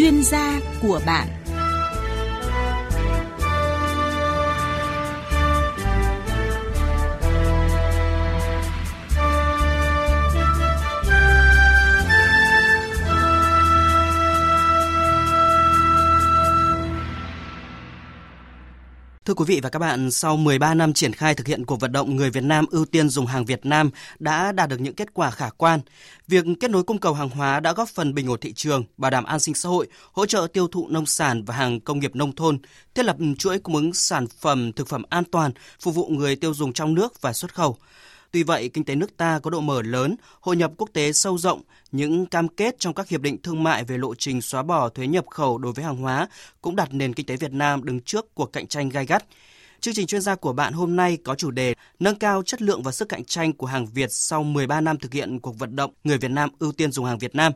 chuyên gia của bạn. Thưa quý vị và các bạn, sau 13 năm triển khai thực hiện cuộc vận động người Việt Nam ưu tiên dùng hàng Việt Nam đã đạt được những kết quả khả quan. Việc kết nối cung cầu hàng hóa đã góp phần bình ổn thị trường, bảo đảm an sinh xã hội, hỗ trợ tiêu thụ nông sản và hàng công nghiệp nông thôn, thiết lập chuỗi cung ứng sản phẩm thực phẩm an toàn, phục vụ người tiêu dùng trong nước và xuất khẩu. Tuy vậy, kinh tế nước ta có độ mở lớn, hội nhập quốc tế sâu rộng, những cam kết trong các hiệp định thương mại về lộ trình xóa bỏ thuế nhập khẩu đối với hàng hóa cũng đặt nền kinh tế Việt Nam đứng trước cuộc cạnh tranh gai gắt. Chương trình chuyên gia của bạn hôm nay có chủ đề nâng cao chất lượng và sức cạnh tranh của hàng Việt sau 13 năm thực hiện cuộc vận động người Việt Nam ưu tiên dùng hàng Việt Nam.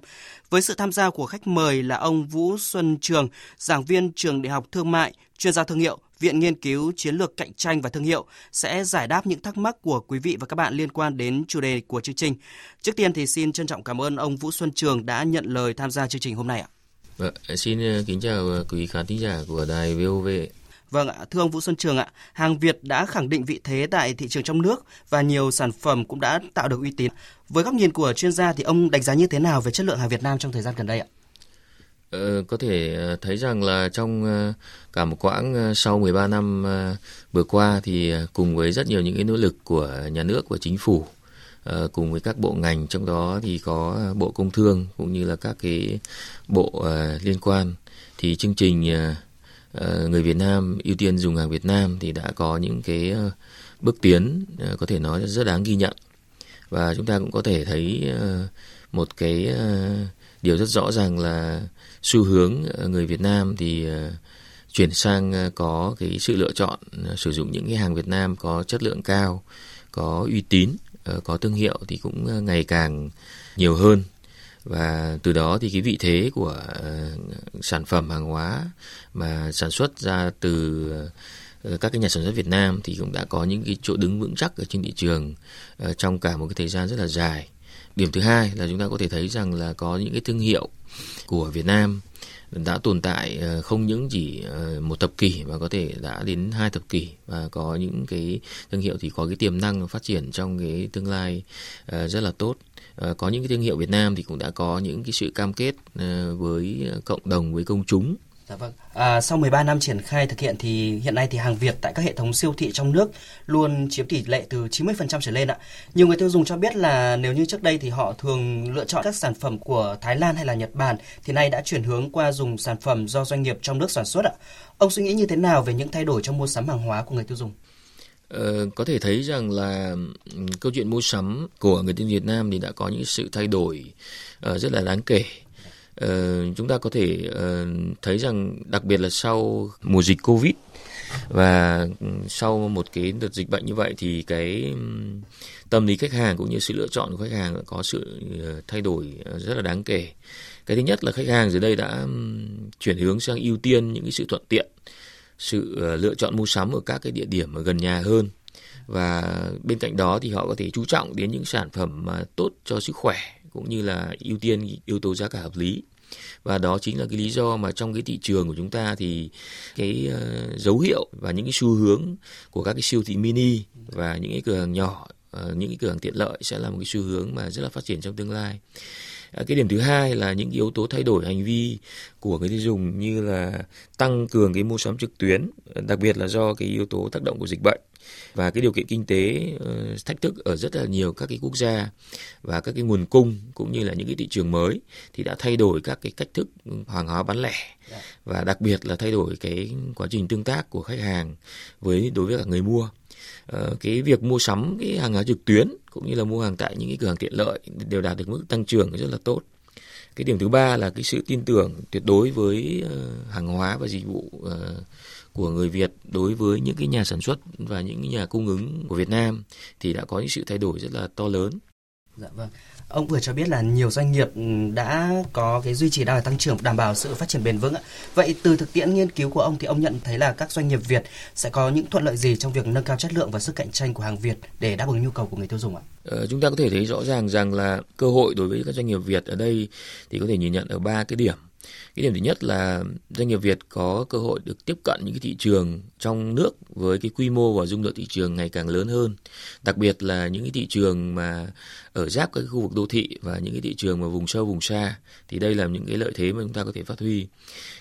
Với sự tham gia của khách mời là ông Vũ Xuân Trường, giảng viên trường Đại học Thương mại, chuyên gia thương hiệu, Viện Nghiên cứu Chiến lược Cạnh tranh và Thương hiệu sẽ giải đáp những thắc mắc của quý vị và các bạn liên quan đến chủ đề của chương trình. Trước tiên thì xin trân trọng cảm ơn ông Vũ Xuân Trường đã nhận lời tham gia chương trình hôm nay ạ. Vâng, xin ờ, kính chào ờ, quý khán thính giả của đài VOV. Vâng ạ, thưa ông Vũ Xuân Trường ạ, hàng Việt đã khẳng định vị thế tại thị trường trong nước và nhiều sản phẩm cũng đã tạo được uy tín. Với góc nhìn của chuyên gia thì ông đánh giá như thế nào về chất lượng hàng Việt Nam trong thời gian gần đây ạ? Ờ, có thể ờ, thấy rằng là trong ờ, cả một quãng ờ, sau 13 năm vừa qua thì cùng với rất nhiều những cái nỗ lực của nhà nước của chính phủ cùng với các bộ ngành trong đó thì có bộ công thương cũng như là các cái bộ liên quan thì chương trình Ờ, người Việt Nam ưu tiên dùng hàng Việt Nam thì đã có những cái ờ, bước tiến ờ, có thể nói rất đáng ghi nhận. Và chúng ta cũng có thể thấy một cái điều rất rõ ràng là xu hướng người Việt Nam thì chuyển sang có cái sự lựa chọn sử dụng những cái hàng Việt Nam có chất lượng cao, có uy tín, có thương hiệu thì cũng ngày càng nhiều hơn và từ đó thì cái vị thế của ờ, sản phẩm hàng hóa mà sản xuất ra từ ờ, các cái nhà sản xuất Việt Nam thì cũng đã có những cái chỗ đứng vững chắc ở trên thị trường ờ, trong cả một cái thời gian rất là dài. Điểm thứ hai là chúng ta có thể thấy rằng là có những cái thương hiệu của Việt Nam đã tồn tại ờ, không những chỉ ờ, một thập kỷ mà có thể đã đến hai thập kỷ và có những cái thương hiệu thì có cái tiềm năng phát triển trong cái tương lai ờ, rất là tốt. Có những cái thương hiệu Việt Nam thì cũng đã có những cái sự cam kết với cộng đồng, với công chúng. Dạ vâng. À, sau 13 năm triển khai thực hiện thì hiện nay thì hàng Việt tại các hệ thống siêu thị trong nước luôn chiếm tỷ lệ từ 90% trở lên ạ. Nhiều người tiêu dùng cho biết là nếu như trước đây thì họ thường lựa chọn các sản phẩm của Thái Lan hay là Nhật Bản thì nay đã chuyển hướng qua dùng sản phẩm do doanh nghiệp trong nước sản xuất ạ. Ông suy nghĩ như thế nào về những thay đổi trong mua sắm hàng hóa của người tiêu dùng? Ờ, có thể thấy rằng là câu chuyện mua sắm của người tiêu dùng Việt Nam thì đã có những sự thay đổi uh, rất là đáng kể uh, chúng ta có thể uh, thấy rằng đặc biệt là sau mùa dịch covid và ừ, sau một cái đợt dịch bệnh như vậy thì cái ừ, tâm lý khách hàng cũng như sự lựa chọn của khách hàng có sự ờ, thay đổi rất là đáng kể. Cái thứ nhất là khách hàng giờ đây đã ừ, chuyển hướng sang ưu tiên những cái sự thuận tiện sự lựa chọn mua sắm ở các cái địa điểm ở gần nhà hơn. Và bên cạnh đó thì họ có thể chú trọng đến những sản phẩm mà tốt cho sức khỏe cũng như là ưu tiên yếu tố giá cả hợp lý. Và đó chính là cái lý do mà trong cái thị trường của chúng ta thì cái uh, dấu hiệu và những cái xu hướng của các cái siêu thị mini và những cái cửa hàng nhỏ uh, những cái cửa hàng tiện lợi sẽ là một cái xu hướng mà rất là phát triển trong tương lai. Ờ, cái điểm thứ hai là những yếu tố thay đổi hành vi của người tiêu dùng như là tăng cường cái mua sắm trực tuyến đặc biệt là do cái yếu tố tác động của dịch bệnh và cái điều kiện kinh tế uh, thách thức ở rất là nhiều các cái quốc gia và các cái nguồn cung cũng như là những cái thị trường mới thì đã thay đổi các cái cách thức hàng hóa bán lẻ. Dạ. và đặc biệt là thay đổi cái quá trình tương tác của khách hàng với đối với cả người mua. Uh, cái việc mua sắm cái hàng hóa trực tuyến cũng như là mua hàng tại những cái cửa hàng tiện lợi đều đạt được mức tăng trưởng rất là tốt cái điểm thứ ba là cái sự tin tưởng tuyệt đối với ờ, hàng hóa và dịch vụ ờ, của người Việt đối với những cái nhà sản xuất và những cái nhà cung ứng của Việt Nam thì đã có những sự thay đổi rất là to lớn. Dạ vâng. Ông vừa cho biết là nhiều doanh nghiệp ừ, đã có cái duy trì đang tăng trưởng đảm bảo sự phát triển bền vững. Vậy từ thực tiễn nghiên cứu của ông thì ông nhận thấy là các doanh nghiệp Việt sẽ có những thuận lợi gì trong việc nâng cao chất lượng và sức cạnh tranh của hàng Việt để đáp ứng nhu cầu của người tiêu dùng ạ? Ờ, chúng ta có thể thấy rõ ràng rằng là cơ hội đối với các doanh nghiệp Việt ở đây thì có thể nhìn nhận ở ba cái điểm cái điểm thứ nhất là doanh nghiệp Việt có cơ hội được tiếp cận những cái thị trường trong nước với cái quy mô và dung lượng thị trường ngày càng lớn hơn. Đặc biệt là những cái thị trường mà ở giáp các khu vực đô thị và những cái thị trường mà vùng sâu, vùng xa, thì đây là những cái lợi thế mà chúng ta có thể phát huy.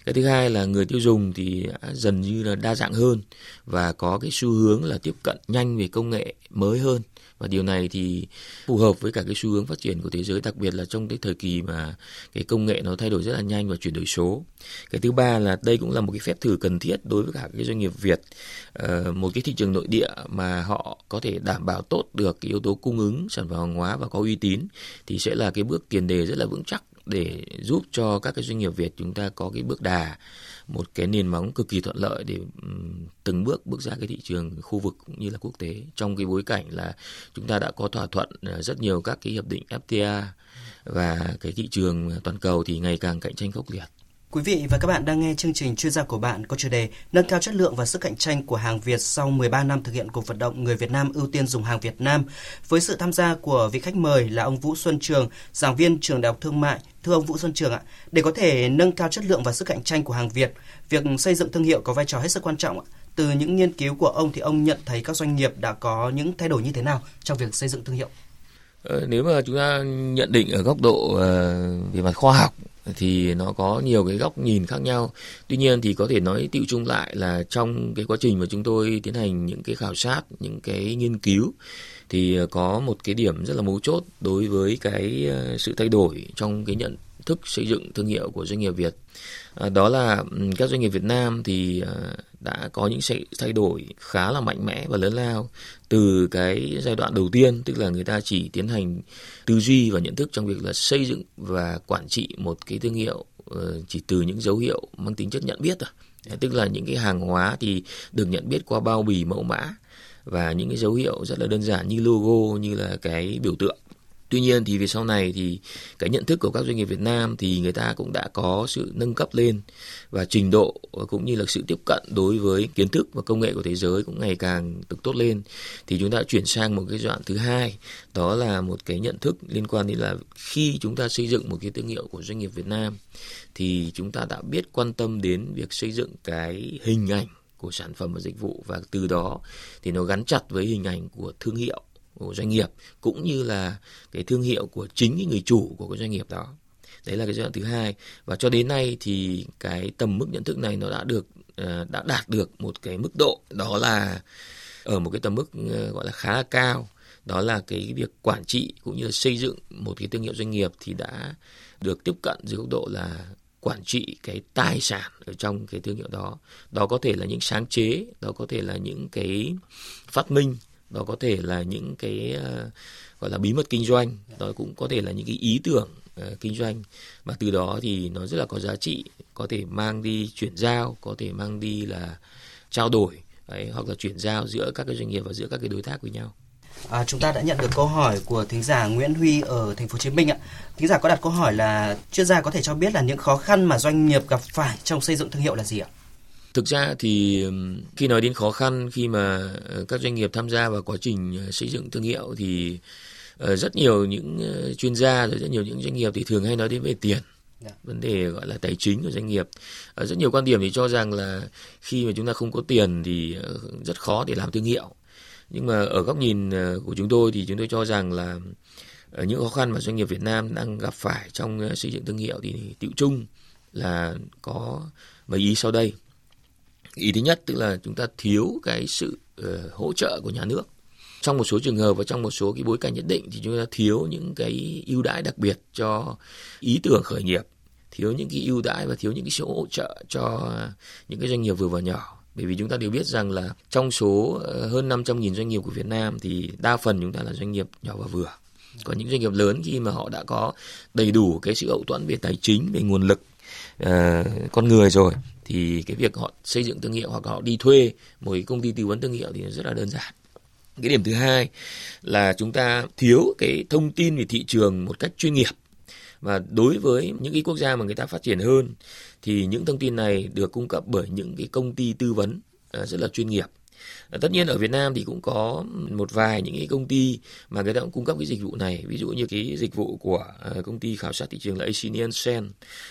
Cái thứ hai là người tiêu dùng thì dần như là đa dạng hơn và có cái xu hướng là tiếp cận nhanh về công nghệ mới hơn. Và điều này thì phù hợp với cả cái xu hướng phát triển của thế giới, đặc biệt là trong cái thời kỳ mà cái công nghệ nó thay đổi rất là nhanh và chuyển đổi số. Cái thứ ba là đây cũng là một cái phép thử cần thiết đối với cả cái doanh nghiệp Việt. Ờ, một cái thị trường nội địa mà họ có thể đảm bảo tốt được cái yếu tố cung ứng, sản phẩm hàng hóa và có uy tín thì sẽ là cái bước tiền đề rất là vững chắc để giúp cho các cái doanh nghiệp Việt chúng ta có cái bước đà, một cái nền móng cực kỳ thuận lợi để từng bước bước ra cái thị trường khu vực cũng như là quốc tế. Trong cái bối cảnh là chúng ta đã có thỏa thuận ờ, rất nhiều các cái hiệp định FTA và cái thị trường toàn cầu thì ngày càng cạnh tranh khốc liệt. Quý vị và các bạn đang nghe chương trình chuyên gia của bạn có chủ đề nâng cao chất lượng và sức cạnh tranh của hàng Việt sau 13 năm thực hiện cuộc vận động người Việt Nam ưu tiên dùng hàng Việt Nam với sự tham gia của vị khách mời là ông Vũ Xuân Trường, giảng viên trường Đại học Thương mại. Thưa ông Vũ Xuân Trường ạ, để có thể nâng cao chất lượng và sức cạnh tranh của hàng Việt, việc xây dựng thương hiệu có vai trò hết sức quan trọng. ạ. Từ những nghiên cứu của ông thì ông nhận thấy các doanh nghiệp đã có những thay đổi như thế nào trong việc xây dựng thương hiệu? Ờ, nếu mà chúng ta nhận định ở góc độ ờ, về mặt khoa học thì nó có nhiều cái góc nhìn khác nhau. Tuy nhiên thì có thể nói tiêu chung lại là trong cái quá trình mà chúng tôi tiến hành những cái khảo sát, những cái nghiên cứu thì ờ, có một cái điểm rất là mấu chốt đối với cái ờ, sự thay đổi trong cái nhận thức xây dựng thương hiệu của doanh nghiệp Việt. À, đó là các doanh nghiệp Việt Nam thì à, đã có những sự thay đổi khá là mạnh mẽ và lớn lao từ cái giai đoạn đầu tiên, tức là người ta chỉ tiến hành tư duy và nhận thức trong việc là xây dựng và quản trị một cái thương hiệu ờ, chỉ từ những dấu hiệu mang tính chất nhận biết thôi. Tức là những cái hàng hóa thì được nhận biết qua bao bì mẫu mã và những cái dấu hiệu rất là đơn giản như logo, như là cái biểu tượng. Tuy nhiên thì về sau này thì cái nhận thức của các doanh nghiệp Việt Nam thì người ta cũng đã có sự nâng cấp lên và trình độ cũng như là sự tiếp cận đối với kiến thức và công nghệ của thế giới cũng ngày càng được tốt lên. Thì chúng ta chuyển sang một cái đoạn thứ hai, đó là một cái nhận thức liên quan đến là khi chúng ta xây dựng một cái thương hiệu của doanh nghiệp Việt Nam thì chúng ta đã biết quan tâm đến việc xây dựng cái hình ảnh của sản phẩm và dịch vụ và từ đó thì nó gắn chặt với hình ảnh của thương hiệu của doanh nghiệp, cũng như là cái thương hiệu của chính cái người chủ của cái doanh nghiệp đó. Đấy là cái giai đoạn thứ hai. Và cho đến nay thì cái tầm mức nhận thức này nó đã được ờ, đã đạt được một cái mức độ đó là ở một cái tầm mức ờ, gọi là khá là cao. Đó là cái việc quản trị cũng như là xây dựng một cái thương hiệu doanh nghiệp thì đã được tiếp cận dưới góc độ là quản trị cái tài sản ở trong cái thương hiệu đó. Đó có thể là những sáng chế, đó có thể là những cái phát minh đó có thể là những cái ờ, gọi là bí mật kinh doanh đó cũng có thể là những cái ý tưởng uh, kinh doanh mà từ đó thì nó rất là có giá trị có thể mang đi chuyển giao có thể mang đi là trao đổi đấy, hoặc là chuyển giao giữa các cái doanh nghiệp và giữa các cái đối tác với nhau À, chúng ta đã nhận được câu hỏi của thính giả Nguyễn Huy ở thành phố Hồ Chí Minh ạ. Thính giả có đặt câu hỏi là chuyên gia có thể cho biết là những khó khăn mà doanh nghiệp gặp phải trong xây dựng thương hiệu là gì ạ? Thực ra thì khi nói đến khó khăn khi mà ờ, các doanh nghiệp tham gia vào quá trình ờ, xây dựng thương hiệu thì ờ, rất nhiều những chuyên gia rồi rất nhiều những doanh nghiệp thì thường hay nói đến về tiền dạ. vấn đề gọi là tài chính của doanh nghiệp. Rất nhiều quan điểm thì cho rằng là khi mà chúng ta không có tiền thì rất khó để làm thương hiệu. Nhưng mà ở góc nhìn của chúng tôi thì chúng tôi cho rằng là những khó khăn mà doanh nghiệp Việt Nam đang gặp phải trong xây dựng thương hiệu thì tự chung là có mấy ý sau đây ý thứ nhất tức là chúng ta thiếu cái sự uh, hỗ trợ của nhà nước. Trong một số trường hợp và trong một số cái bối cảnh nhất định thì chúng ta thiếu những cái ưu đãi đặc biệt cho ý tưởng khởi nghiệp thiếu những cái ưu đãi và thiếu những cái sự hỗ trợ cho những cái doanh nghiệp vừa và nhỏ. Bởi vì chúng ta đều biết rằng là trong số ờ, hơn 500.000 doanh nghiệp của Việt Nam thì đa phần chúng ta là doanh nghiệp nhỏ và vừa. Còn những doanh nghiệp lớn khi mà họ đã có đầy đủ cái sự hậu thuẫn về tài chính, về nguồn lực, uh, con người rồi thì cái việc họ xây dựng thương hiệu hoặc họ đi thuê một cái công ty tư vấn thương hiệu thì rất là đơn giản. Cái điểm thứ hai là chúng ta thiếu cái thông tin về thị trường một cách chuyên nghiệp. Và đối với những cái quốc gia mà người ta phát triển hơn thì những thông tin này được cung cấp bởi những cái công ty tư vấn à, rất là chuyên nghiệp. Ờ, tất nhiên ở Việt Nam thì cũng có một vài những cái công ty mà người ta cũng cung cấp cái dịch vụ này. Ví dụ như cái dịch vụ của ờ, công ty khảo sát thị trường là Asian Sen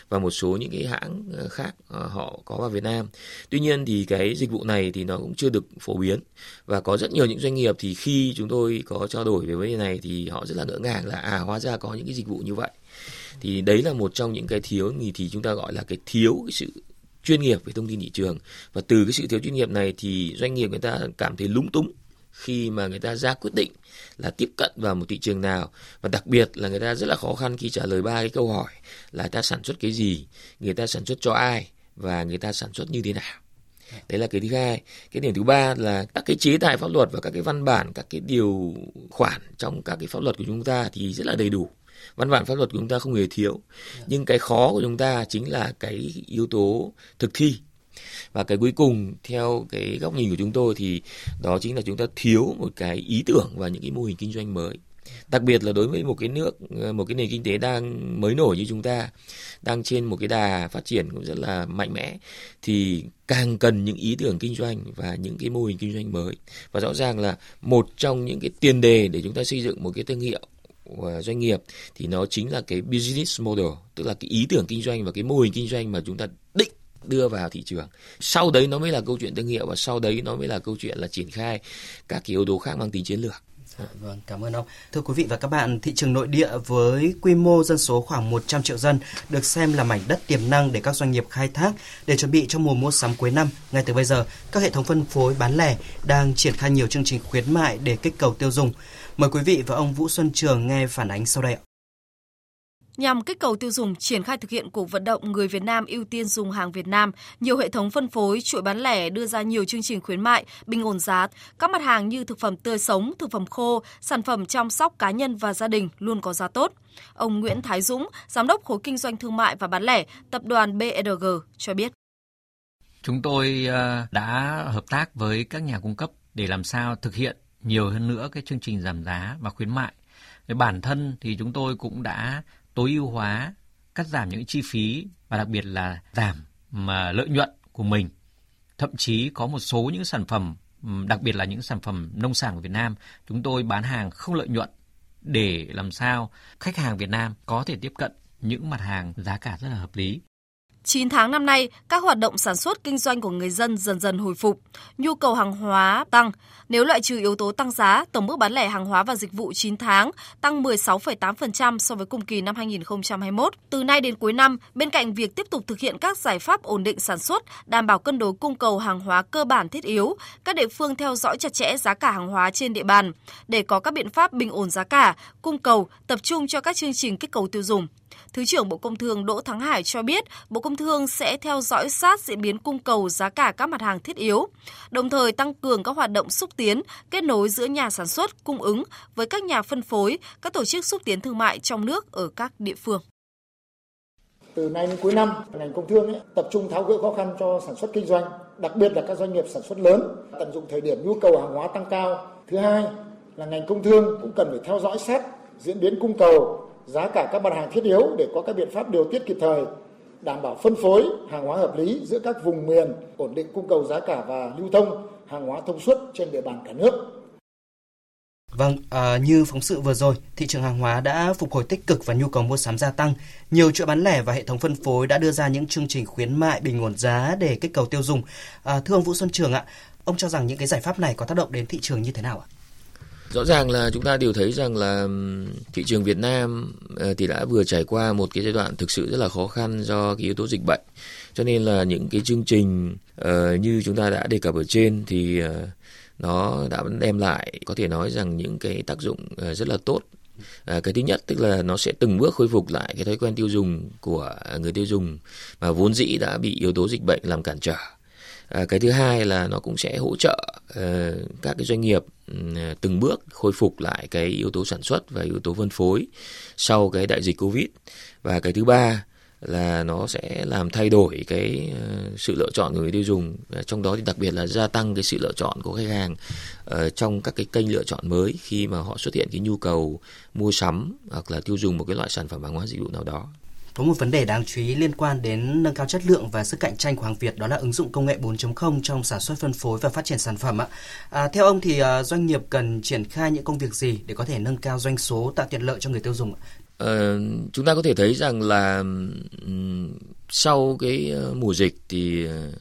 và một số những cái hãng ờ, khác họ có vào Việt Nam. Tuy nhiên thì cái dịch vụ này thì nó cũng chưa được phổ biến và có rất nhiều những doanh nghiệp thì khi chúng tôi có trao đổi về vấn đề này thì họ rất là ngỡ ngàng là à hóa ra có những cái dịch vụ như vậy. Thì đấy là một trong những cái thiếu thì chúng ta gọi là cái thiếu cái sự chuyên nghiệp về thông tin thị trường. Và từ cái sự thiếu chuyên nghiệp này thì doanh nghiệp người ta cảm thấy lúng túng khi mà người ta ra quyết định là tiếp cận vào một thị trường nào. Và đặc biệt là người ta rất là khó khăn khi trả lời ba cái câu hỏi là ta sản xuất cái gì, người ta sản xuất cho ai và người ta sản xuất như thế nào. Đấy là cái thứ hai. Cái điểm thứ ba là các cái chế tài pháp luật và các cái văn bản, các cái điều khoản trong các cái pháp luật của chúng ta thì rất là đầy đủ văn bản pháp luật của chúng ta không hề thiếu. Nhưng cái khó của chúng ta chính là cái yếu tố thực thi. Và cái cuối cùng theo cái góc nhìn của chúng tôi thì đó chính là chúng ta thiếu một cái ý tưởng và những cái mô hình kinh doanh mới. Đặc biệt là đối với một cái nước một cái nền kinh tế đang mới nổi như chúng ta đang trên một cái đà phát triển cũng rất là mạnh mẽ thì càng cần những ý tưởng kinh doanh và những cái mô hình kinh doanh mới. Và rõ ràng là một trong những cái tiền đề để chúng ta xây dựng một cái thương hiệu doanh nghiệp thì nó chính là cái business model, tức là cái ý tưởng kinh doanh và cái mô hình kinh doanh mà chúng ta định đưa vào thị trường. Sau đấy nó mới là câu chuyện thương hiệu và sau đấy nó mới là câu chuyện là triển khai các cái yếu tố khác mang tính chiến lược. Dạ, vâng, cảm ơn ông. Thưa quý vị và các bạn, thị trường nội địa với quy mô dân số khoảng 100 triệu dân được xem là mảnh đất tiềm năng để các doanh nghiệp khai thác để chuẩn bị cho mùa mua sắm cuối năm. Ngay từ bây giờ, các hệ thống phân phối bán lẻ đang triển khai nhiều chương trình khuyến mại để kích cầu tiêu dùng. Mời quý vị và ông Vũ Xuân Trường nghe phản ánh sau đây ạ. Nhằm kích cầu tiêu dùng, triển khai thực hiện cuộc vận động người Việt Nam ưu tiên dùng hàng Việt Nam, nhiều hệ thống phân phối, chuỗi bán lẻ đưa ra nhiều chương trình khuyến mại, bình ổn giá. Các mặt hàng như thực phẩm tươi sống, thực phẩm khô, sản phẩm chăm sóc cá nhân và gia đình luôn có giá tốt. Ông Nguyễn Thái Dũng, Giám đốc khối kinh doanh thương mại và bán lẻ, tập đoàn BRG cho biết. Chúng tôi à, đã hợp tác với các nhà cung cấp để làm sao thực hiện nhiều hơn nữa cái chương trình giảm giá và khuyến mại. Bản thân thì chúng tôi cũng đã tối ưu hóa, cắt giảm những chi phí và đặc biệt là giảm mà lợi nhuận của mình. Thậm chí có một số những sản phẩm, đặc biệt là những sản phẩm nông sản của Việt Nam, chúng tôi bán hàng không lợi nhuận để làm sao khách hàng Việt Nam có thể tiếp cận những mặt hàng giá cả rất là hợp lý. 9 tháng năm nay, các hoạt động sản xuất kinh doanh của người dân dần dần hồi phục, nhu cầu hàng hóa tăng. Nếu loại trừ yếu tố tăng giá, tổng mức bán lẻ hàng hóa và dịch vụ 9 tháng tăng 16,8% so với cùng kỳ năm 2021. Từ nay đến cuối năm, bên cạnh việc tiếp tục thực hiện các giải pháp ổn định sản xuất, đảm bảo cân đối cung cầu hàng hóa cơ bản thiết yếu, các địa phương theo dõi chặt chẽ giá cả hàng hóa trên địa bàn để có các biện pháp bình ổn giá cả, cung cầu, tập trung cho các chương trình kích cầu tiêu dùng. Thứ trưởng Bộ Công Thương Đỗ Thắng Hải cho biết, Bộ Công Thương sẽ theo dõi sát diễn biến cung cầu giá cả các mặt hàng thiết yếu, đồng thời tăng cường các hoạt động xúc tiến, kết nối giữa nhà sản xuất, cung ứng với các nhà phân phối, các tổ chức xúc tiến thương mại trong nước ở các địa phương. Từ nay đến cuối năm, ngành công thương ấy, tập trung tháo gỡ khó khăn cho sản xuất kinh doanh, đặc biệt là các doanh nghiệp sản xuất lớn, tận dụng thời điểm nhu cầu hàng hóa tăng cao. Thứ hai là ngành công thương cũng cần phải theo dõi sát diễn biến cung cầu giá cả các mặt hàng thiết yếu để có các biện pháp điều tiết kịp thời, đảm bảo phân phối hàng hóa hợp lý giữa các vùng miền, ổn định cung cầu giá cả và lưu thông hàng hóa thông suốt trên địa bàn cả nước. Vâng, à, như phóng sự vừa rồi, thị trường hàng hóa đã phục hồi tích cực và nhu cầu mua sắm gia tăng. Nhiều chuỗi bán lẻ và hệ thống phân phối đã đưa ra những chương trình khuyến mại bình ổn giá để kích cầu tiêu dùng. À, thưa ông Vũ Xuân Trường ạ, ông cho rằng những cái giải pháp này có tác động đến thị trường như thế nào ạ? Rõ ràng là chúng ta đều thấy rằng là thị trường Việt Nam ờ, thì đã vừa trải qua một cái giai đoạn thực sự rất là khó khăn do cái yếu tố dịch bệnh. Cho nên là những cái chương trình uh, như chúng ta đã đề cập ở trên thì uh, nó đã đem lại có thể nói rằng những cái tác dụng uh, rất là tốt. À, cái thứ nhất tức là nó sẽ từng bước khôi phục lại cái thói quen tiêu dùng của người tiêu dùng mà vốn dĩ đã bị yếu tố dịch bệnh làm cản trở à, cái thứ hai là nó cũng sẽ hỗ trợ ờ, các cái doanh nghiệp ừ, từng bước khôi phục lại cái yếu tố sản xuất và yếu tố phân phối sau cái đại dịch covid. Và cái thứ ba là nó sẽ làm thay đổi cái ờ, sự lựa chọn của người tiêu dùng. Trong đó thì đặc biệt là gia tăng cái sự lựa chọn của khách hàng ờ, trong các cái kênh lựa chọn mới khi mà họ xuất hiện cái nhu cầu mua sắm hoặc là tiêu dùng một cái loại sản phẩm hàng hóa dịch vụ nào đó có một vấn đề đáng chú ý liên quan đến nâng cao chất lượng và sức cạnh tranh của hàng Việt đó là ứng dụng công nghệ 4.0 trong sản xuất phân phối và phát triển sản phẩm ạ. À, theo ông thì à, doanh nghiệp cần triển khai những công việc gì để có thể nâng cao doanh số tạo tiện lợi cho người tiêu dùng ạ? Ờ, chúng ta có thể thấy rằng là sau cái ờ, mùa dịch thì ờ,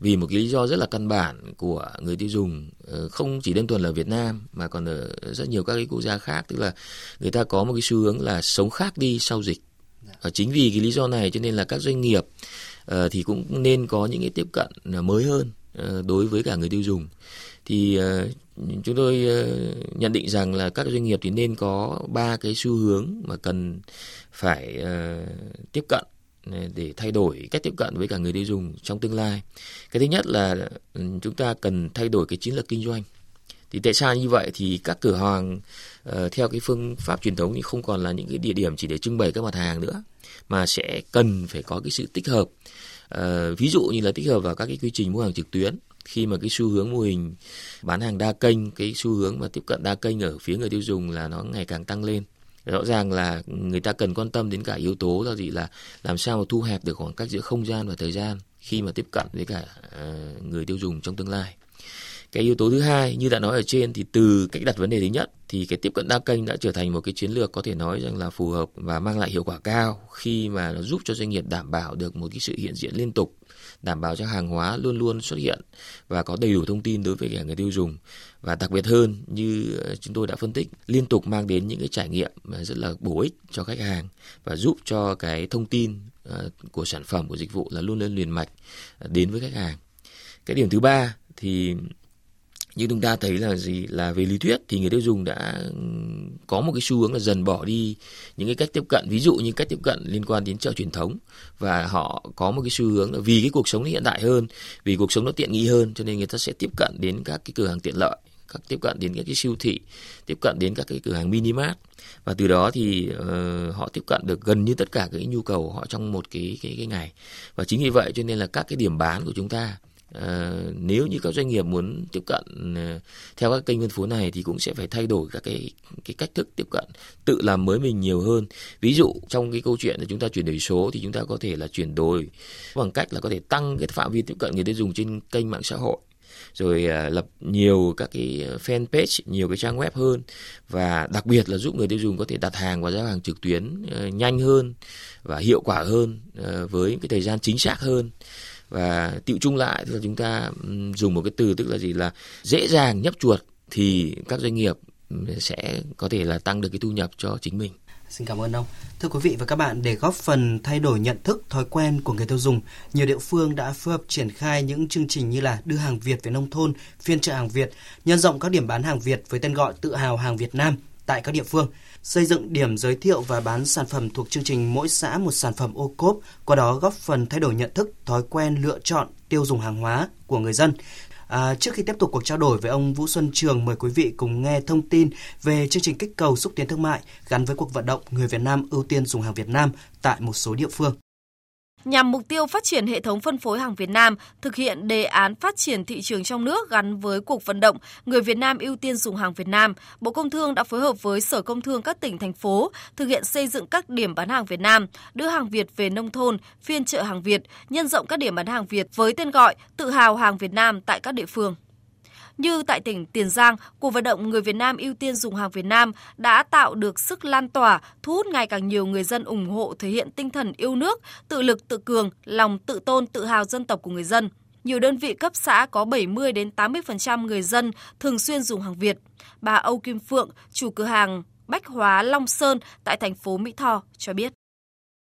vì một cái lý do rất là căn bản của người tiêu dùng ờ, không chỉ đơn thuần là Việt Nam mà còn ở rất nhiều các cái quốc gia khác tức là người ta có một cái xu hướng là sống khác đi sau dịch Ờ, chính vì cái lý do này cho nên là các doanh nghiệp uh, thì cũng nên có những cái tiếp cận ờ, mới hơn uh, đối với cả người tiêu dùng thì uh, chúng tôi uh, nhận định rằng là các doanh nghiệp thì nên có ba cái xu hướng mà cần phải uh, tiếp cận để thay đổi cách tiếp cận với cả người tiêu dùng trong tương lai. Cái thứ nhất là ừ, chúng ta cần thay đổi cái chiến lược kinh doanh. Thì tại sao như vậy? Thì các cửa hàng uh, theo cái phương pháp truyền thống thì không còn là những cái địa điểm chỉ để trưng bày các mặt hàng nữa mà sẽ cần phải có cái sự tích hợp. Uh, ví dụ như là tích hợp vào các cái quy trình mua hàng trực tuyến khi mà cái xu hướng mô hình bán hàng đa kênh cái xu hướng mà tiếp cận đa kênh ở phía người tiêu dùng là nó ngày càng tăng lên. Rõ ràng là người ta cần quan tâm đến cả yếu tố là gì là làm sao mà thu hẹp được khoảng cách giữa không gian và thời gian khi mà tiếp cận với cả uh, người tiêu dùng trong tương lai cái yếu tố thứ hai, như đã nói ở trên, thì từ cách đặt vấn đề thứ nhất, thì cái tiếp cận đa kênh đã trở thành một cái chiến lược có thể nói rằng là phù hợp và mang lại hiệu quả cao khi mà nó giúp cho doanh nghiệp đảm bảo được một cái sự hiện diện liên tục, đảm bảo cho hàng hóa luôn luôn xuất hiện và có đầy đủ thông tin đối với cả người tiêu dùng. Và đặc biệt hơn, như ờ, chúng tôi đã phân tích, liên tục mang đến những cái trải nghiệm ờ, rất là bổ ích cho khách hàng và giúp cho cái thông tin ờ, của sản phẩm, của dịch vụ là luôn luôn liền mạch đến với khách hàng. Cái điểm thứ ba thì như chúng ta thấy là gì? Là về lý thuyết thì người tiêu dùng đã có một cái xu hướng là dần bỏ đi những cái cách tiếp cận ví dụ như cách tiếp cận liên quan đến chợ truyền thống. Và họ có một cái xu hướng là vì cái cuộc sống nó hiện đại hơn vì cuộc sống nó tiện nghi hơn cho nên người ta sẽ tiếp cận đến các cái cửa hàng tiện lợi các tiếp cận đến các cái siêu thị tiếp cận đến các cái cửa hàng mini mart và từ đó thì uh, họ tiếp cận được gần như tất cả cái nhu cầu họ trong một cái cái cái ngày. Và chính vì vậy cho nên là các cái điểm bán của chúng ta À, nếu như các doanh nghiệp muốn tiếp cận à, theo các kênh phân phối này thì cũng sẽ phải thay đổi các cái cái cách thức tiếp cận tự làm mới mình nhiều hơn. Ví dụ trong cái câu chuyện là chúng ta chuyển đổi số thì chúng ta có thể là chuyển đổi bằng cách là có thể tăng cái phạm vi tiếp cận người tiêu dùng trên kênh mạng xã hội rồi à, lập nhiều các cái fanpage nhiều cái trang web hơn và đặc biệt là giúp người tiêu dùng có thể đặt hàng và giao hàng trực tuyến à, nhanh hơn và hiệu quả hơn à, với cái thời gian chính xác hơn và tiệu chung lại thì chúng ta dùng một cái từ tức là gì là dễ dàng nhấp chuột thì các doanh nghiệp sẽ có thể là tăng được cái thu nhập cho chính mình. Xin cảm ơn ông. Thưa quý vị và các bạn, để góp phần thay đổi nhận thức, thói quen của người tiêu dùng, nhiều địa phương đã phối hợp triển khai những chương trình như là đưa hàng Việt về nông thôn, phiên chợ hàng Việt, nhân rộng các điểm bán hàng Việt với tên gọi tự hào hàng Việt Nam tại các địa phương, xây dựng điểm giới thiệu và bán sản phẩm thuộc chương trình mỗi xã một sản phẩm ô cốp, qua đó góp phần thay đổi nhận thức, thói quen lựa chọn tiêu dùng hàng hóa của người dân. À, trước khi tiếp tục cuộc trao đổi với ông Vũ Xuân Trường, mời quý vị cùng nghe thông tin về chương trình kích cầu xúc tiến thương mại gắn với cuộc vận động người Việt Nam ưu tiên dùng hàng Việt Nam tại một số địa phương. Nhằm mục tiêu phát triển hệ thống phân phối hàng Việt Nam, thực hiện đề án phát triển thị trường trong nước gắn với cuộc vận động người Việt Nam ưu tiên dùng hàng Việt Nam, Bộ Công Thương đã phối hợp với Sở Công Thương các tỉnh thành phố thực hiện xây dựng các điểm bán hàng Việt Nam, đưa hàng Việt về nông thôn, phiên chợ hàng Việt, nhân rộng các điểm bán hàng Việt với tên gọi tự hào hàng Việt Nam tại các địa phương. Như tại tỉnh Tiền Giang, cuộc vận động người Việt Nam ưu tiên dùng hàng Việt Nam đã tạo được sức lan tỏa, thu hút ngày càng nhiều người dân ủng hộ thể hiện tinh thần yêu nước, tự lực tự cường, lòng tự tôn tự hào dân tộc của người dân. Nhiều đơn vị cấp xã có 70 đến 80% người dân thường xuyên dùng hàng Việt. Bà Âu Kim Phượng, chủ cửa hàng Bách Hóa Long Sơn tại thành phố Mỹ Tho cho biết.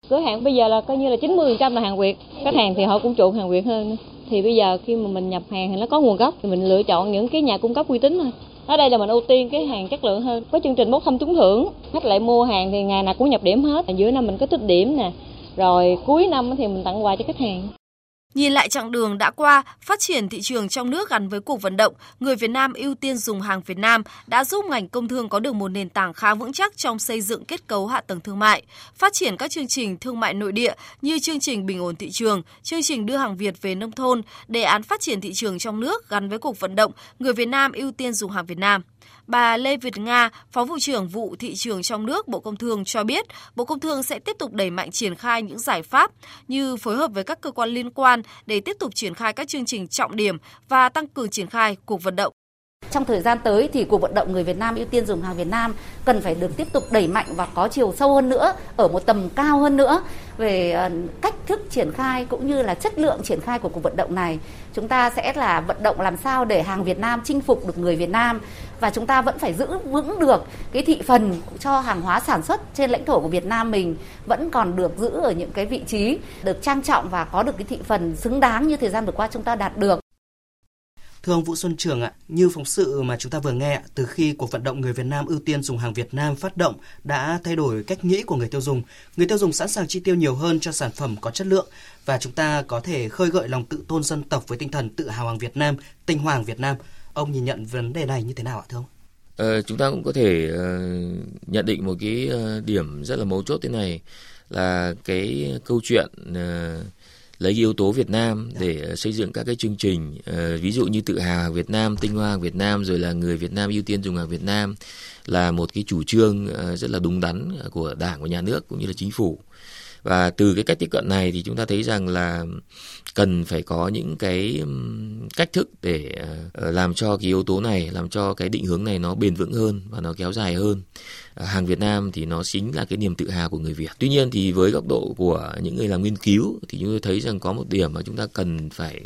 Cửa hàng bây giờ là coi như là 90% là hàng Việt. Khách hàng thì họ cũng chuộng hàng Việt hơn thì bây giờ khi mà mình nhập hàng thì nó có nguồn gốc, thì mình lựa chọn những cái nhà cung cấp uy tín thôi. Ở đây là mình ưu tiên cái hàng chất lượng hơn. Có chương trình bốc thăm trúng thưởng, khách lại mua hàng thì ngày nào cũng nhập điểm hết. Giữa năm mình có tích điểm nè. Rồi cuối năm thì mình tặng quà cho khách hàng. Nhìn lại chặng đường đã qua, phát triển thị trường trong nước gắn với cuộc vận động, người Việt Nam ưu tiên dùng hàng Việt Nam đã giúp ngành công thương có được một nền tảng khá vững chắc trong xây dựng kết cấu hạ tầng thương mại, phát triển các chương trình thương mại nội địa như chương trình bình ổn thị trường, chương trình đưa hàng Việt về nông thôn, đề án phát triển thị trường trong nước gắn với cuộc vận động người Việt Nam ưu tiên dùng hàng Việt Nam. Bà Lê Việt Nga, Phó vụ trưởng vụ thị trường trong nước Bộ Công Thương cho biết, Bộ Công Thương sẽ tiếp tục đẩy mạnh triển khai những giải pháp như phối hợp với các cơ quan liên quan để tiếp tục triển khai các chương trình trọng điểm và tăng cường triển khai cuộc vận động. Trong thời gian tới thì cuộc vận động người Việt Nam ưu tiên dùng hàng Việt Nam cần phải được tiếp tục đẩy mạnh và có chiều sâu hơn nữa, ở một tầm cao hơn nữa về ờ, cách thức triển khai cũng như là chất lượng triển khai của cuộc vận động này. Chúng ta sẽ là vận động làm sao để hàng Việt Nam chinh phục được người Việt Nam và chúng ta vẫn phải giữ vững được cái thị phần cho hàng hóa sản xuất trên lãnh thổ của Việt Nam mình vẫn còn được giữ ở những cái vị trí được trang trọng và có được cái thị phần xứng đáng như thời gian vừa qua chúng ta đạt được. Thưa ông Vũ Xuân Trường ạ, như phóng sự mà chúng ta vừa nghe, từ khi cuộc vận động người Việt Nam ưu tiên dùng hàng Việt Nam phát động đã thay đổi cách nghĩ của người tiêu dùng. Người tiêu dùng sẵn sàng chi tiêu nhiều hơn cho sản phẩm có chất lượng và chúng ta có thể khơi gợi lòng tự tôn dân tộc với tinh thần tự hào hàng Việt Nam, tinh hoàng Việt Nam. Ông nhìn nhận vấn đề này như thế nào ạ thưa ông? Ờ, chúng ta cũng có thể uh, nhận định một cái uh, điểm rất là mấu chốt thế này là cái câu chuyện uh, lấy yếu tố Việt Nam để ờ, xây dựng các cái chương trình uh, ví dụ như tự hào Việt Nam, tinh hoa Việt Nam rồi là người Việt Nam ưu tiên dùng hàng Việt Nam là một cái chủ trương uh, rất là đúng đắn của Đảng của nhà nước cũng như là chính phủ và từ cái cách tiếp cận này thì chúng ta thấy rằng là cần phải có những cái cách thức để ờ, ờ, làm cho cái yếu tố này làm cho cái định hướng này nó bền vững hơn và nó kéo dài hơn ờ, hàng Việt Nam thì nó chính là cái niềm tự hào của người Việt. Tuy nhiên thì với góc độ của những người làm nghiên cứu thì chúng tôi thấy rằng có một điểm mà chúng ta cần phải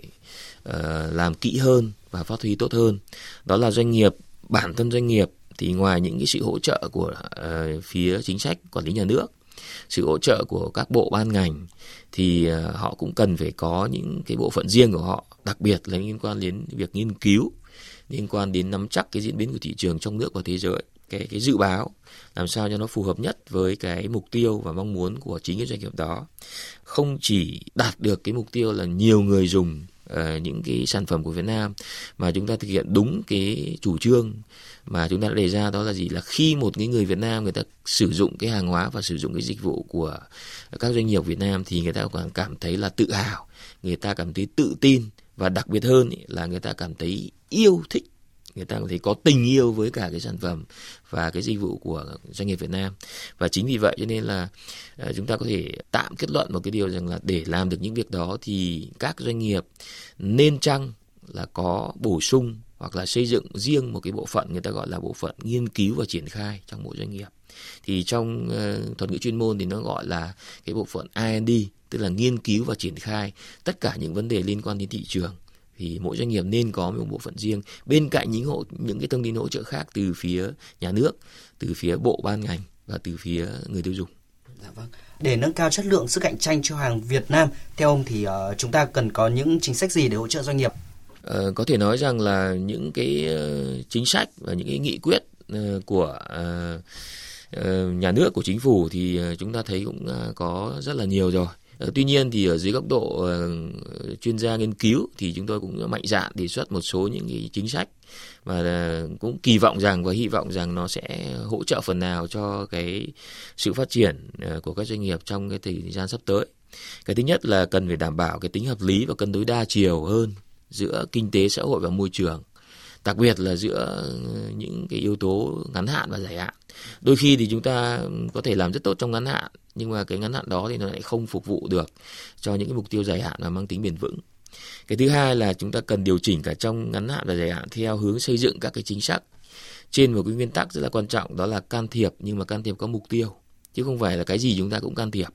làm kỹ hơn và phát huy tốt hơn. Đó là doanh nghiệp, bản thân doanh nghiệp thì ngoài những cái sự hỗ trợ của uh, phía chính sách quản lý nhà nước sự hỗ trợ của các bộ ban ngành, thì ờ, họ cũng cần phải có những cái bộ phận riêng của họ, đặc biệt là liên quan đến việc nghiên cứu, liên quan đến nắm chắc cái diễn biến của thị trường trong nước và thế giới, cái cái dự báo, làm sao cho nó phù hợp nhất với cái mục tiêu và mong muốn của chính cái doanh nghiệp đó. Không chỉ đạt được cái mục tiêu là nhiều người dùng uh, những cái sản phẩm của Việt Nam. Mà chúng ta thực hiện đúng cái chủ trương mà chúng ta đã đề ra đó là gì? Là khi một cái người Việt Nam người ta sử dụng cái hàng hóa và sử dụng cái dịch vụ của các doanh nghiệp Việt Nam thì người ta còn cảm thấy là tự hào. Người ta cảm thấy tự tin và đặc biệt hơn là người ta cảm thấy yêu thích người ta thấy có tình yêu với cả cái sản phẩm và cái dịch vụ của doanh nghiệp Việt Nam. Và chính vì vậy cho nên là ờ, chúng ta có thể tạm kết luận một cái điều rằng là để làm được những việc đó thì các doanh nghiệp nên chăng là có bổ sung hoặc là xây dựng riêng một cái bộ phận người ta gọi là bộ phận nghiên cứu và triển khai trong mỗi doanh nghiệp. Thì trong uh, thuật ngữ chuyên môn thì nó gọi là cái bộ phận R&D tức là nghiên cứu và triển khai tất cả những vấn đề liên quan đến thị trường thì mỗi doanh nghiệp nên có một bộ phận riêng bên cạnh những hộ những cái thông tin hỗ trợ khác từ phía nhà nước, từ phía bộ ban ngành và từ phía người tiêu dùng. Dạ vâng. Để nâng cao chất lượng sức cạnh tranh cho hàng Việt Nam, theo ông thì uh, chúng ta cần có những chính sách gì để hỗ trợ doanh nghiệp? Uh, có thể nói rằng là những cái uh, chính sách và những cái nghị quyết uh, của uh, nhà nước của chính phủ thì chúng ta thấy cũng có rất là nhiều rồi Ờ, Ờ, tuy nhiên thì ở dưới góc độ ờ, chuyên gia nghiên cứu thì chúng tôi cũng mạnh dạn đề xuất một số những cái chính sách và ờ, cũng kỳ vọng rằng và hy vọng rằng nó sẽ hỗ trợ phần nào cho cái sự phát triển của các doanh nghiệp trong cái thời gian sắp tới. Cái thứ nhất là cần phải đảm bảo cái tính hợp lý và cân đối đa chiều hơn giữa kinh tế, xã hội và môi trường đặc biệt là giữa ờ, những cái yếu tố ngắn hạn và dài hạn. Đôi khi thì chúng ta có thể làm rất tốt trong ngắn hạn, nhưng mà cái ngắn hạn đó thì nó lại không phục vụ được cho những cái mục tiêu dài hạn và mang tính bền vững. Cái thứ hai là chúng ta cần điều chỉnh cả trong ngắn hạn và dài hạn theo hướng xây dựng các cái chính sách trên một cái nguyên tắc rất là quan trọng, đó là can thiệp nhưng mà can thiệp có mục tiêu, chứ không phải là cái gì chúng ta cũng can thiệp.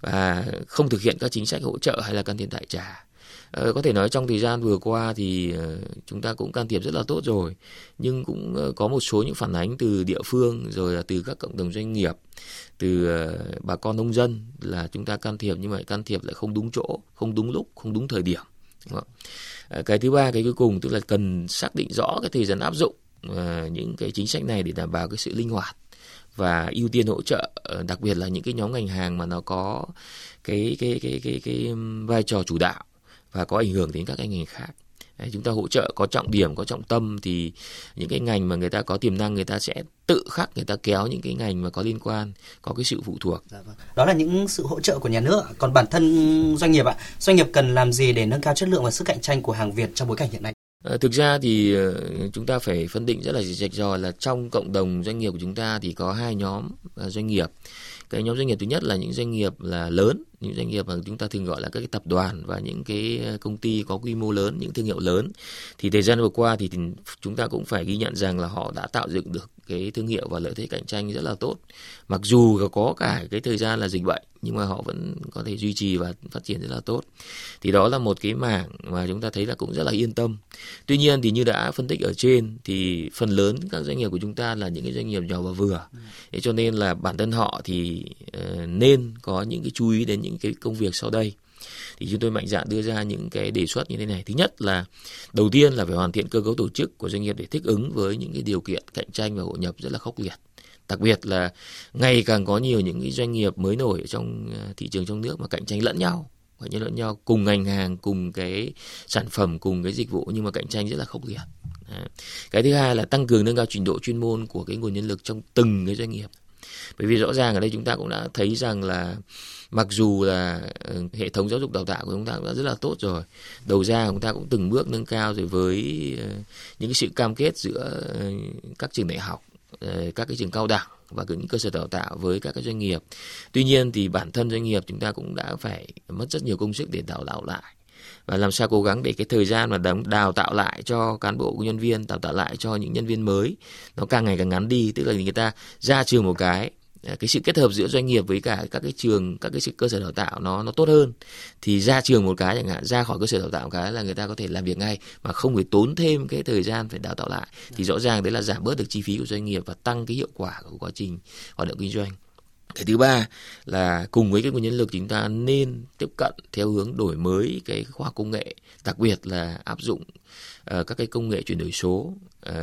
Và không thực hiện các chính sách hỗ trợ hay là can thiệp đại trà. Ờ, có thể nói trong thời gian vừa qua thì ờ, chúng ta cũng can thiệp rất là tốt rồi. Nhưng cũng ờ, có một số những phản ánh từ địa phương rồi là từ các cộng đồng doanh nghiệp từ bà con nông dân là chúng ta can thiệp nhưng mà can thiệp lại không đúng chỗ không đúng lúc không đúng thời điểm cái thứ ba cái cuối cùng tức là cần xác định rõ cái thời gian áp dụng những cái chính sách này để đảm bảo cái sự linh hoạt và ưu tiên hỗ trợ đặc biệt là những cái nhóm ngành hàng mà nó có cái cái cái cái cái, cái vai trò chủ đạo và có ảnh hưởng đến các ngành khác Đấy, chúng ta hỗ trợ có trọng điểm có trọng tâm thì những cái ngành mà người ta có tiềm năng người ta sẽ tự khắc người ta kéo những cái ngành mà có liên quan có cái sự phụ thuộc dạ vâng. đó là những sự hỗ trợ của nhà nước còn bản thân doanh nghiệp ạ doanh nghiệp cần làm gì để nâng cao chất lượng và sức cạnh tranh của hàng Việt trong bối cảnh hiện nay À, thực ra thì uh, chúng ta phải phân định rất là rạch ròi là trong cộng đồng doanh nghiệp của chúng ta thì có hai nhóm uh, doanh nghiệp. Cái nhóm doanh nghiệp thứ nhất là những doanh nghiệp là lớn, những doanh nghiệp mà chúng ta thường gọi là các cái tập đoàn và những cái công ty có quy mô lớn, những thương hiệu lớn. Thì thời gian vừa qua thì, chúng ta cũng phải ghi nhận rằng là họ đã tạo dựng được cái thương hiệu và lợi thế cạnh tranh rất là tốt. Mặc dù có cả cái thời gian là dịch bệnh nhưng mà họ vẫn có thể duy trì và phát triển rất là tốt. Thì đó là một cái mảng mà chúng ta thấy là cũng rất là yên tâm. Tuy nhiên thì như đã phân tích ở trên thì phần lớn các doanh nghiệp của chúng ta là những cái doanh nghiệp nhỏ và vừa. Thế cho nên là bản thân họ thì uh, nên có những cái chú ý đến những cái công việc sau đây. Thì chúng tôi mạnh dạn đưa ra những cái đề xuất như thế này. Thứ nhất là, đầu tiên là phải hoàn thiện cơ cấu tổ chức của doanh nghiệp để thích ứng với những cái điều kiện cạnh tranh và hội nhập rất là khốc liệt. Đặc biệt là ngày càng có nhiều những cái doanh nghiệp mới nổi ở trong ờ, thị trường trong nước mà cạnh tranh lẫn nhau, cạnh tranh lẫn nhau, cùng ngành hàng, cùng cái sản phẩm, cùng cái dịch vụ nhưng mà cạnh tranh rất là khốc liệt. Cái thứ hai là tăng cường nâng cao trình độ chuyên môn của cái nguồn nhân lực trong từng cái doanh nghiệp. Bởi vì rõ ràng ở đây chúng ta cũng đã thấy rằng là mặc dù là ừ, hệ thống giáo dục đào tạo của chúng ta cũng đã rất là tốt rồi, đầu ra chúng ta cũng từng bước nâng cao rồi với ờ, những cái sự cam kết giữa ờ, các trường đại học ờ, các cái trường cao đẳng và những cơ sở đào tạo với các cái doanh nghiệp. Tuy nhiên thì bản thân doanh nghiệp chúng ta cũng đã phải mất rất nhiều công sức để đào tạo lại. Và làm sao cố gắng để cái thời gian mà đào tạo lại cho cán bộ, nhân viên, đào tạo lại cho những nhân viên mới, nó càng ngày càng ngắn đi, tức là người ta ra trường một cái cái sự kết hợp giữa doanh nghiệp với cả các cái trường các cái sự cơ sở đào tạo nó nó tốt hơn. Thì ra trường một cái chẳng hạn ra khỏi cơ sở đào tạo một cái là người ta có thể làm việc ngay mà không phải tốn thêm cái thời gian phải đào tạo lại. Thì rõ ràng đấy là giảm bớt được chi phí của doanh nghiệp và tăng cái hiệu quả của quá trình hoạt động kinh doanh. Cái thứ ba là cùng với cái nguồn nhân lực chúng ta nên tiếp cận theo hướng đổi mới cái khoa công nghệ đặc biệt là áp dụng uh, các cái công nghệ chuyển đổi số uh,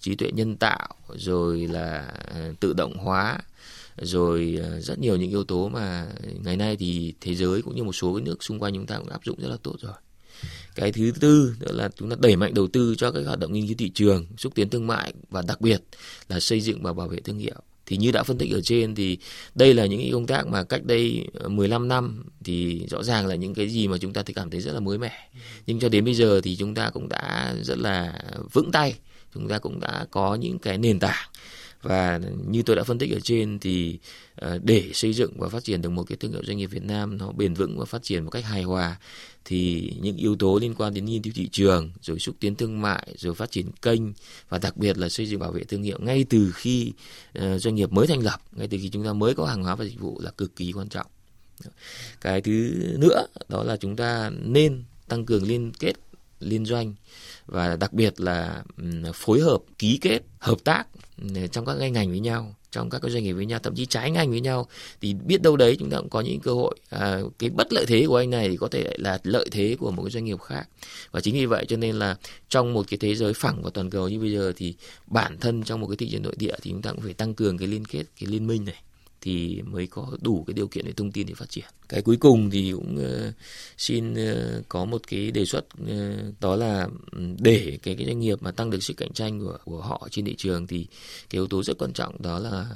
trí tuệ nhân tạo rồi là uh, tự động hóa rồi ờ, rất nhiều những yếu tố mà ngày nay thì thế giới cũng như một số nước xung quanh chúng ta cũng áp dụng rất là tốt rồi. Cái thứ tư nữa là chúng ta đẩy mạnh đầu tư cho các hoạt động nghiên cứu thị trường, xúc tiến thương mại và đặc biệt là xây dựng và bảo vệ thương hiệu. Thì như đã phân tích ở trên thì đây là những công tác mà cách đây ờ, 15 năm thì rõ ràng là những cái gì mà chúng ta thì cảm thấy rất là mới mẻ. Nhưng cho đến bây giờ thì chúng ta cũng đã rất là vững tay, chúng ta cũng đã có những cái nền tảng và như tôi đã phân tích ở trên thì à, để xây dựng và phát triển được một cái thương hiệu doanh nghiệp Việt Nam nó bền vững và phát triển một cách hài hòa, thì những yếu tố liên quan đến nghiên cứu thị trường, rồi xúc tiến thương mại, rồi phát triển kênh và đặc biệt là xây dựng bảo vệ thương hiệu ngay từ khi à, doanh nghiệp mới thành lập, ngay từ khi chúng ta mới có hàng hóa và dịch vụ là cực kỳ quan trọng. Cái thứ nữa đó là chúng ta nên tăng cường liên kết liên doanh và đặc biệt là phối hợp ký kết hợp tác ừ, trong các ngành với nhau trong các doanh nghiệp với nhau thậm chí trái ngành với nhau. Thì biết đâu đấy chúng ta cũng có những cơ hội à, cái bất lợi thế của anh này thì có thể là lợi thế của một cái doanh nghiệp khác. Và chính vì vậy cho nên là trong một cái thế giới phẳng và toàn cầu như bây giờ thì bản thân trong một cái thị trường nội địa thì chúng ta cũng phải tăng cường cái liên kết cái liên minh này thì mới có đủ cái điều kiện để thông tin để phát triển. Cái cuối cùng thì cũng uh, xin uh, có một cái đề xuất uh, đó là ừ, để cái cái doanh nghiệp mà tăng được sức cạnh tranh của của họ trên thị trường thì cái yếu tố rất quan trọng đó là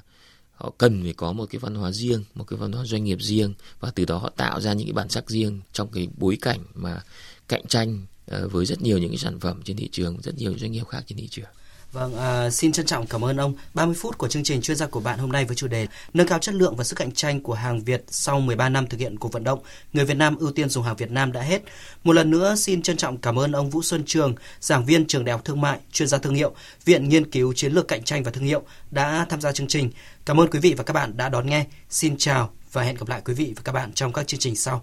họ cần phải có một cái văn hóa riêng, một cái văn hóa doanh nghiệp riêng và từ đó họ tạo ra những cái bản sắc riêng trong cái bối cảnh mà cạnh tranh với rất nhiều những cái sản phẩm trên thị trường, rất nhiều doanh nghiệp khác trên thị trường. Vâng, à, xin trân trọng cảm ơn ông. 30 phút của chương trình chuyên gia của bạn hôm nay với chủ đề nâng cao chất lượng và sức cạnh tranh của hàng Việt sau 13 năm thực hiện cuộc vận động người Việt Nam ưu tiên dùng hàng Việt Nam đã hết. Một lần nữa xin trân trọng cảm ơn ông Vũ Xuân Trường, giảng viên trường Đại học Thương mại, chuyên gia thương hiệu, Viện Nghiên cứu Chiến lược cạnh tranh và thương hiệu đã tham gia chương trình. Cảm ơn quý vị và các bạn đã đón nghe. Xin chào và hẹn gặp lại quý vị và các bạn trong các chương trình sau.